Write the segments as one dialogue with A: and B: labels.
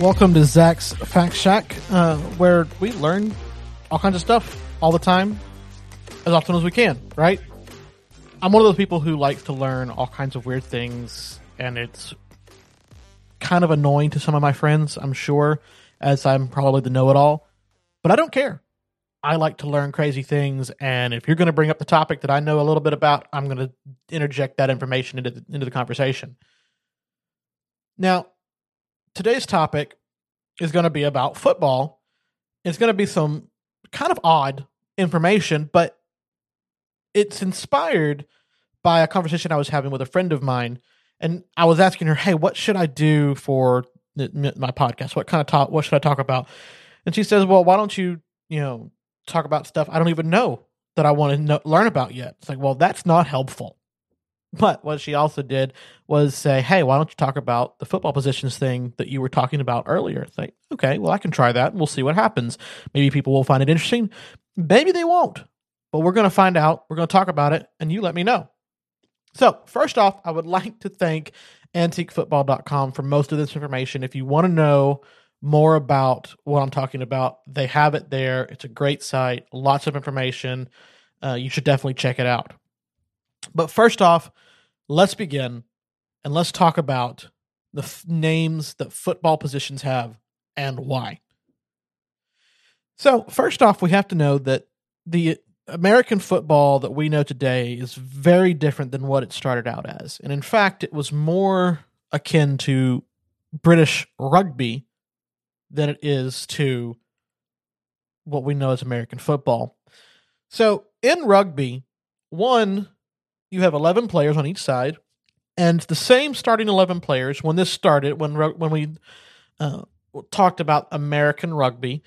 A: Welcome to Zach's Fact Shack, uh, where we learn all kinds of stuff all the time, as often as we can, right? I'm one of those people who likes to learn all kinds of weird things, and it's kind of annoying to some of my friends, I'm sure, as I'm probably the know it all. But I don't care. I like to learn crazy things, and if you're going to bring up the topic that I know a little bit about, I'm going to interject that information into the, into the conversation. Now, today's topic is going to be about football. It's going to be some kind of odd information, but it's inspired by a conversation I was having with a friend of mine. And I was asking her, "Hey, what should I do for my podcast? What kind of talk? What should I talk about?" And she says, "Well, why don't you, you know, talk about stuff I don't even know that I want to know, learn about yet?" It's like, well, that's not helpful. But what she also did was say, "Hey, why don't you talk about the football positions thing that you were talking about earlier?" It's like, okay, well, I can try that, we'll see what happens. Maybe people will find it interesting. Maybe they won't. But we're going to find out. We're going to talk about it, and you let me know. So, first off, I would like to thank antiquefootball.com for most of this information. If you want to know more about what I'm talking about, they have it there. It's a great site, lots of information. Uh, you should definitely check it out. But first off, let's begin and let's talk about the f- names that football positions have and why. So, first off, we have to know that the American football that we know today is very different than what it started out as. And in fact, it was more akin to British rugby than it is to what we know as American football. So, in rugby, one, you have 11 players on each side, and the same starting 11 players when this started, when, when we uh, talked about American rugby,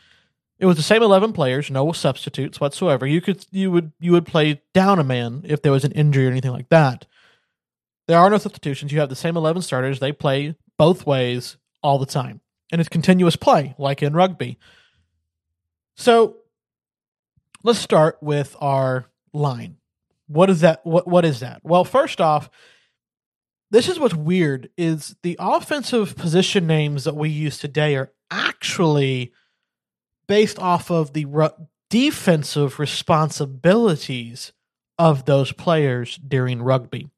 A: it was the same eleven players, no substitutes whatsoever. You could you would you would play down a man if there was an injury or anything like that. There are no substitutions. You have the same eleven starters. They play both ways all the time, and it's continuous play like in rugby. So let's start with our line. What is that? What what is that? Well, first off, this is what's weird is the offensive position names that we use today are actually based off of the defensive responsibilities of those players during rugby.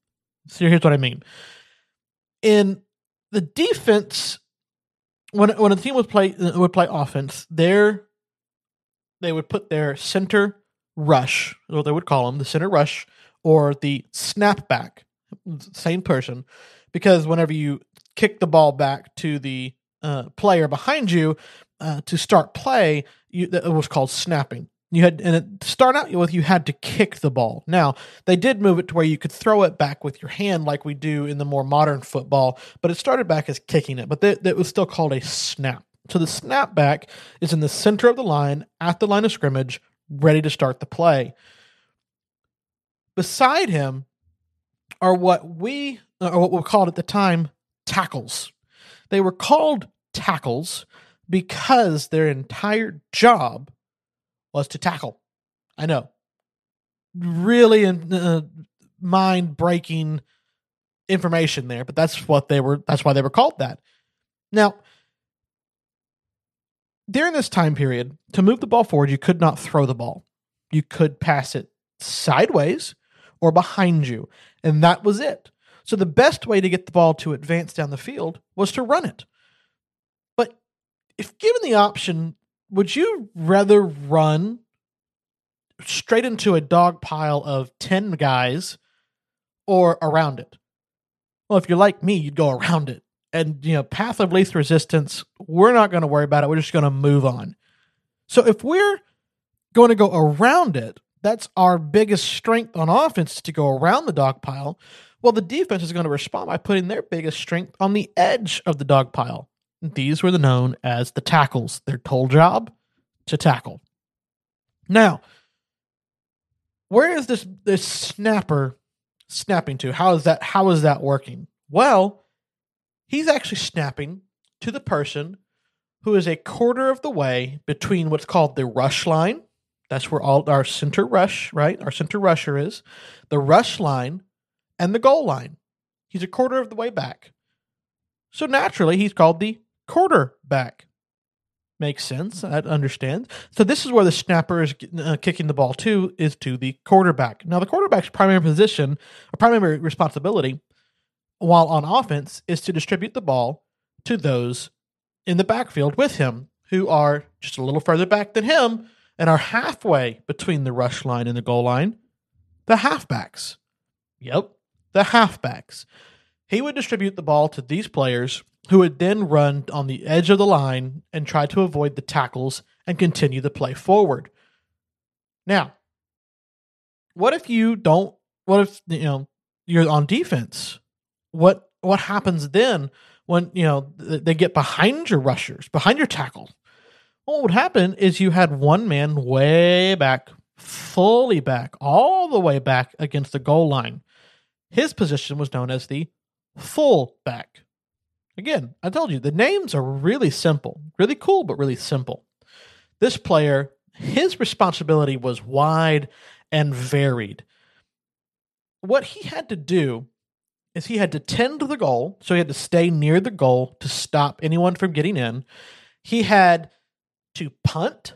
A: So here's what I mean. In the defense, when when a team would play would play offense, there they would put their center rush, what they would call them, the center rush or the snapback, same person, because whenever you kick the ball back to the uh, player behind you, uh, to start play, you, it was called snapping. You had and to start out with, you had to kick the ball. Now they did move it to where you could throw it back with your hand, like we do in the more modern football. But it started back as kicking it, but it was still called a snap. So the snapback is in the center of the line, at the line of scrimmage, ready to start the play. Beside him are what we, or what we called at the time, tackles. They were called tackles because their entire job was to tackle. I know. Really uh, mind breaking information there, but that's what they were, that's why they were called that. Now, during this time period, to move the ball forward, you could not throw the ball. You could pass it sideways or behind you, and that was it. So the best way to get the ball to advance down the field was to run it But if given the option, would you rather run straight into a dog pile of 10 guys or around it? Well, if you're like me, you'd go around it. And, you know, path of least resistance, we're not going to worry about it. We're just going to move on. So if we're going to go around it, that's our biggest strength on offense to go around the dog pile. Well, the defense is going to respond by putting their biggest strength on the edge of the dog pile. These were the known as the tackles. Their toll job to tackle. Now, where is this this snapper snapping to? How is that how is that working? Well, he's actually snapping to the person who is a quarter of the way between what's called the rush line. That's where all our center rush, right? Our center rusher is the rush line and the goal line. He's a quarter of the way back. So naturally, he's called the quarterback. Makes sense. I understand. So this is where the snapper is uh, kicking the ball to is to the quarterback. Now the quarterback's primary position, or primary responsibility, while on offense, is to distribute the ball to those in the backfield with him who are just a little further back than him and are halfway between the rush line and the goal line. The halfbacks. Yep, the halfbacks. He would distribute the ball to these players who would then run on the edge of the line and try to avoid the tackles and continue the play forward. Now, what if you don't what if you know you're on defense? What what happens then when you know they get behind your rushers, behind your tackle? What would happen is you had one man way back, fully back, all the way back against the goal line. His position was known as the full back. Again, I told you the names are really simple, really cool, but really simple. This player, his responsibility was wide and varied. What he had to do is he had to tend the goal, so he had to stay near the goal to stop anyone from getting in. He had to punt.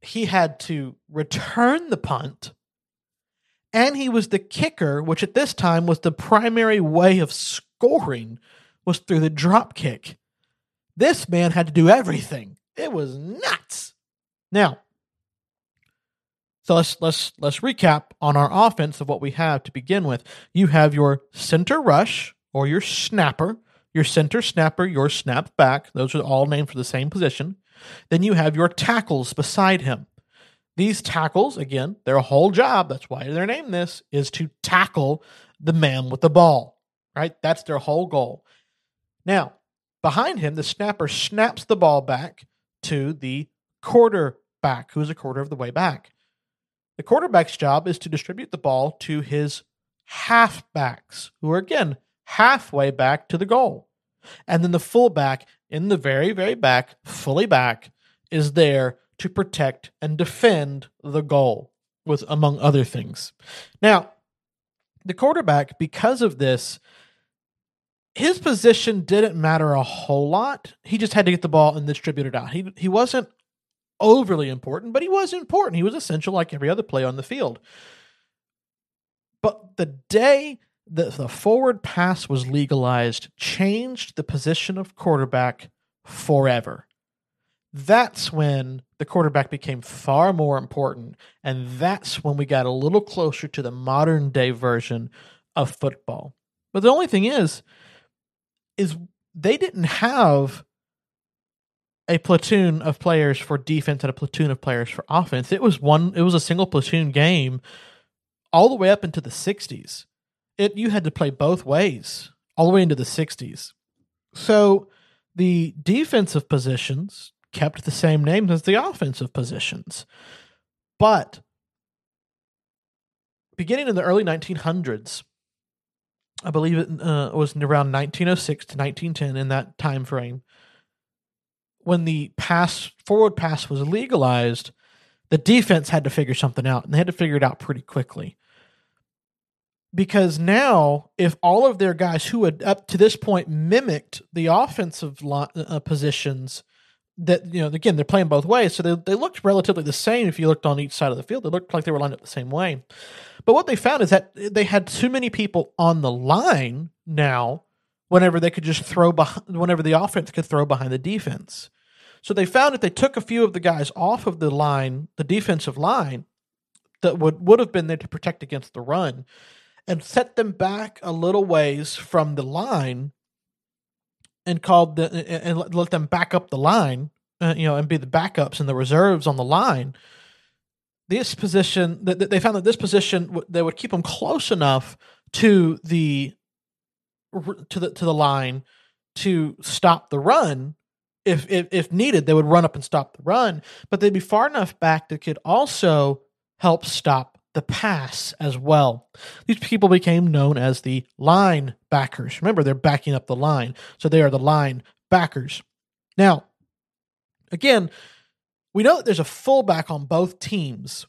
A: He had to return the punt. And he was the kicker, which at this time was the primary way of scoring was through the drop kick. This man had to do everything. It was nuts. Now, so let's let's let's recap on our offense of what we have to begin with. You have your center rush or your snapper, your center snapper, your snap back. Those are all named for the same position. Then you have your tackles beside him. These tackles, again, their whole job, that's why they're named this, is to tackle the man with the ball, right? That's their whole goal. Now, behind him, the snapper snaps the ball back to the quarterback, who's a quarter of the way back. The quarterback's job is to distribute the ball to his halfbacks, who are again halfway back to the goal. And then the fullback in the very, very back, fully back, is there to protect and defend the goal, with among other things. Now, the quarterback, because of this, his position didn't matter a whole lot. He just had to get the ball and distribute it out. He he wasn't overly important, but he was important. He was essential like every other play on the field. But the day that the forward pass was legalized changed the position of quarterback forever that's when the quarterback became far more important. And that's when we got a little closer to the modern day version of football. But the only thing is, is they didn't have a platoon of players for defense and a platoon of players for offense. It was one it was a single platoon game all the way up into the 60s. It you had to play both ways all the way into the 60s. So the defensive positions kept the same names as the offensive positions. But beginning in the early 1900s, I believe it uh, was around 1906 to 1910 in that time frame, when the pass forward pass was legalized, the defense had to figure something out, and they had to figure it out pretty quickly. Because now, if all of their guys who had up to this point mimicked the offensive uh, positions that you know again they're playing both ways so they, they looked relatively the same if you looked on each side of the field. They looked like they were lined up the same way. But what they found is that they had too many people on the line now whenever they could just throw behind whenever the offense could throw behind the defense so they found that they took a few of the guys off of the line the defensive line that would would have been there to protect against the run and set them back a little ways from the line and called the and let them back up the line, uh, you know, and be the backups and the reserves on the line. This position, that they found that this position they would keep them close enough to the to the to the line to stop the run. If, if if needed, they would run up and stop the run, but they'd be far enough back that could also help stop the pass as well. These people became known as the line backers. Remember, they're backing up the line, so they are the line backers. Now, again, we know that there's a fullback on both teams.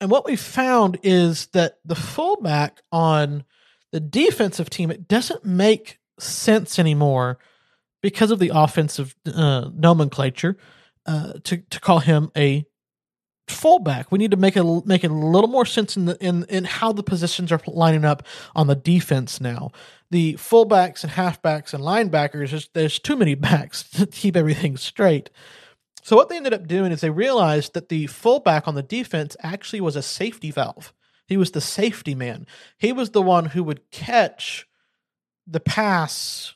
A: And what we found is that the fullback on the defensive team, it doesn't make sense anymore because of the offensive uh, nomenclature, uh, to to call him a fullback. We need to make it make it a little more sense in the, in in how the positions are lining up on the defense now. The fullbacks and halfbacks and linebackers, there's, there's too many backs to keep everything straight. So what they ended up doing is they realized that the fullback on the defense actually was a safety valve. He was the safety man. He was the one who would catch the pass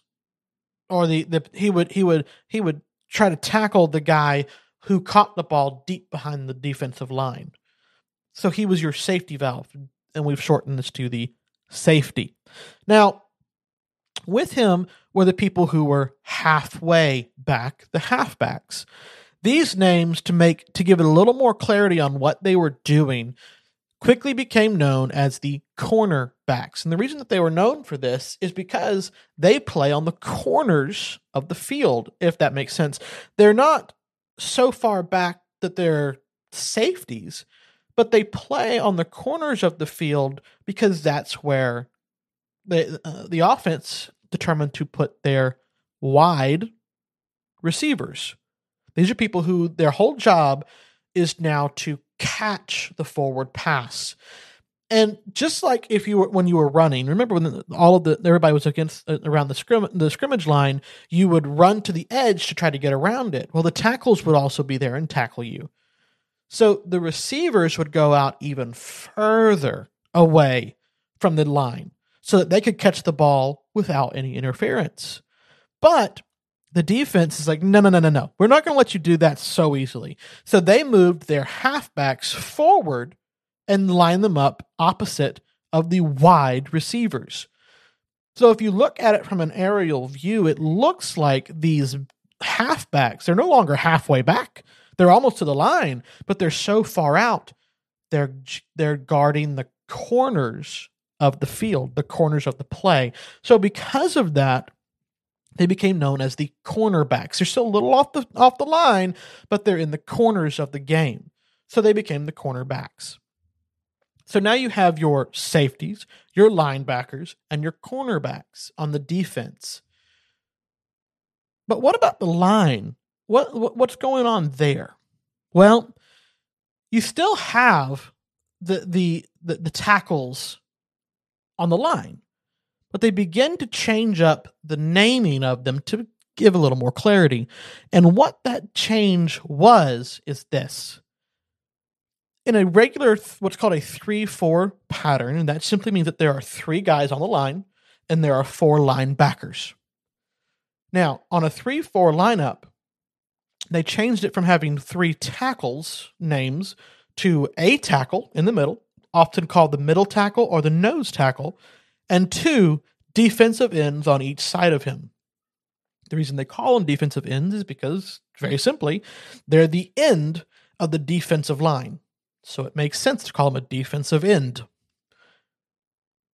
A: or the, the he would he would he would try to tackle the guy who caught the ball deep behind the defensive line. So he was your safety valve, and we've shortened this to the safety. Now, with him were the people who were halfway back, the halfbacks. These names to make to give it a little more clarity on what they were doing quickly became known as the cornerbacks. And the reason that they were known for this is because they play on the corners of the field, if that makes sense. They're not so far back that they're safeties, but they play on the corners of the field because that's where the uh, the offense determined to put their wide receivers. These are people who their whole job is now to catch the forward pass. And just like if you were when you were running, remember when all of the everybody was against uh, around the scrim the scrimmage line, you would run to the edge to try to get around it. Well, the tackles would also be there and tackle you. So the receivers would go out even further away from the line so that they could catch the ball without any interference. But the defense is like, no, no, no, no, no. We're not going to let you do that so easily. So they moved their halfbacks forward and lined them up opposite of the wide receivers. So if you look at it from an aerial view, it looks like these halfbacks, they're no longer halfway back. They're almost to the line, but they're so far out. They're they're guarding the corners of the field, the corners of the play. So because of that, they became known as the cornerbacks. They're still a little off the off the line, but they're in the corners of the game. So they became the cornerbacks. So now you have your safeties, your linebackers, and your cornerbacks on the defense. But what about the line? What, what what's going on there? Well, you still have the the the, the tackles on the line but they begin to change up the naming of them to give a little more clarity. And what that change was is this. In a regular, what's called a 3 4 pattern, and that simply means that there are three guys on the line and there are four linebackers. Now, on a 3 4 lineup, they changed it from having three tackles names to a tackle in the middle, often called the middle tackle or the nose tackle, and two defensive ends on each side of him. The reason they call them defensive ends is because, very simply, they're the end of the defensive line. So it makes sense to call them a defensive end.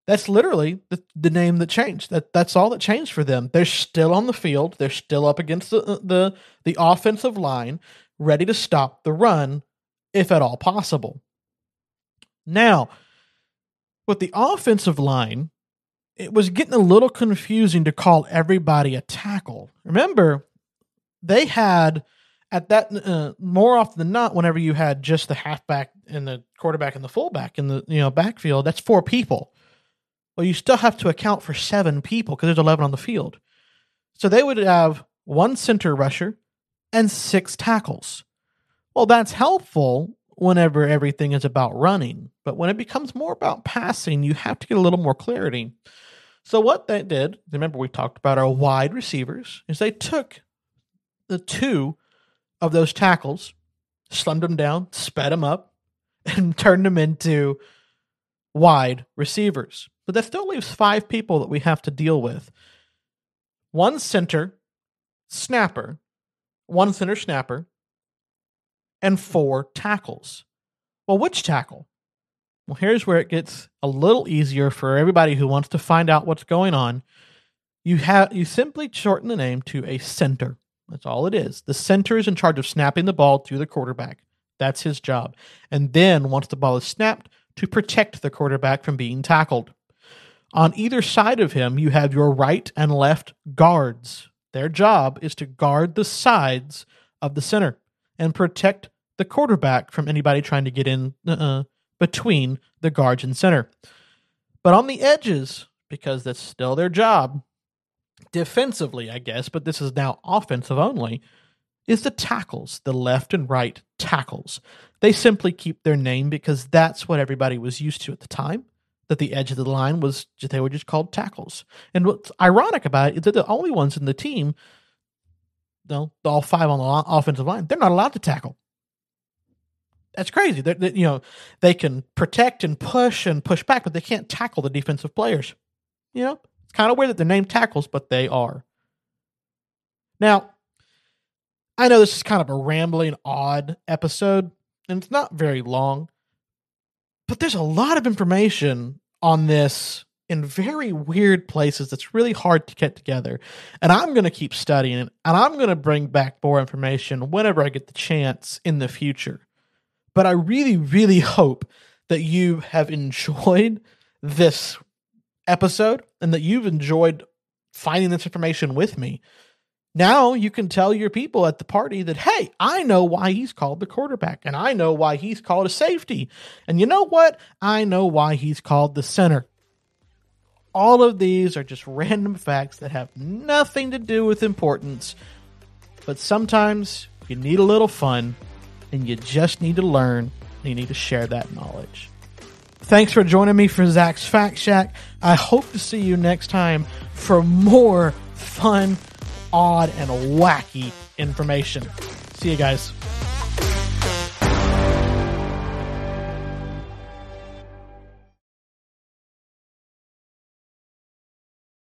A: That's literally the, the name that changed. That that's all that changed for them. They're still on the field. They're still up against the the the offensive line, ready to stop the run, if at all possible. Now, with the offensive line, it was getting a little confusing to call everybody a tackle. Remember, they had at that uh, more often than not, whenever you had just the halfback and the quarterback and the fullback in the you know backfield, that's four people. Well, you still have to account for seven people because there's eleven on the field. So they would have one center rusher and six tackles. Well, that's helpful whenever everything is about running, but when it becomes more about passing, you have to get a little more clarity. So what they did, remember we talked about our wide receivers, is they took the two of those tackles, slimmed them down, sped them up, and turned them into wide receivers. But that still leaves five people that we have to deal with. One center, snapper, one center snapper, and four tackles. Well, which tackle? Well, here's where it gets a little easier for everybody who wants to find out what's going on. You have you simply shorten the name to a center. That's all it is. The center is in charge of snapping the ball to the quarterback. That's his job. And then once the ball is snapped, to protect the quarterback from being tackled. On either side of him, you have your right and left guards. Their job is to guard the sides of the center and protect the quarterback from anybody trying to get in uh, between the guards and center. But on the edges, because that's still their job, defensively, I guess, but this is now offensive only, is the tackles, the left and right tackles. They simply keep their name because that's what everybody was used to at the time. That the edge of the line was, they were just called tackles. And what's ironic about it is that the only ones in the team, no, all five on the offensive line, they're not allowed to tackle. That's crazy. They're, they, you know, they can protect and push and push back, but they can't tackle the defensive players. You know, it's kind of weird that they're named tackles, but they are. Now, I know this is kind of a rambling, odd episode, and it's not very long, but there's a lot of information on this in very weird places that's really hard to get together. And I'm going to keep studying it, and I'm going to bring back more information whenever I get the chance in the future. But I really, really hope that you have enjoyed this episode and that you've enjoyed finding this information with me now you can tell your people at the party that, hey, I know why he's called the quarterback, and I know why he's called a safety. And you know what? I know why he's called the center. All of these are just random facts that have nothing to do with importance. But sometimes you need a little fun, and you just need to learn, and you need to share that knowledge. Thanks for joining me for Zach's Fact Shack. I hope to see you next time for more fun odd and wacky information. See you guys.